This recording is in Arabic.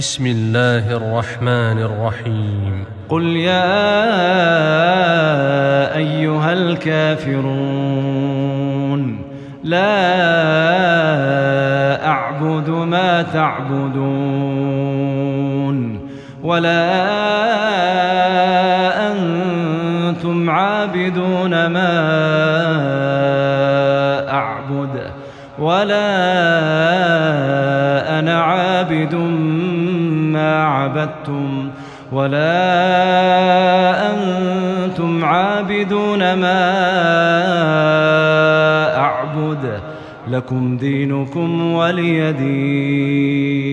بسم الله الرحمن الرحيم. قل يا أيها الكافرون لا أعبد ما تعبدون ولا أنتم عابدون ما أعبد ولا أنا عابد ما عبدتم ولا أنتم عابدون ما أعبد لكم دينكم ولي دين.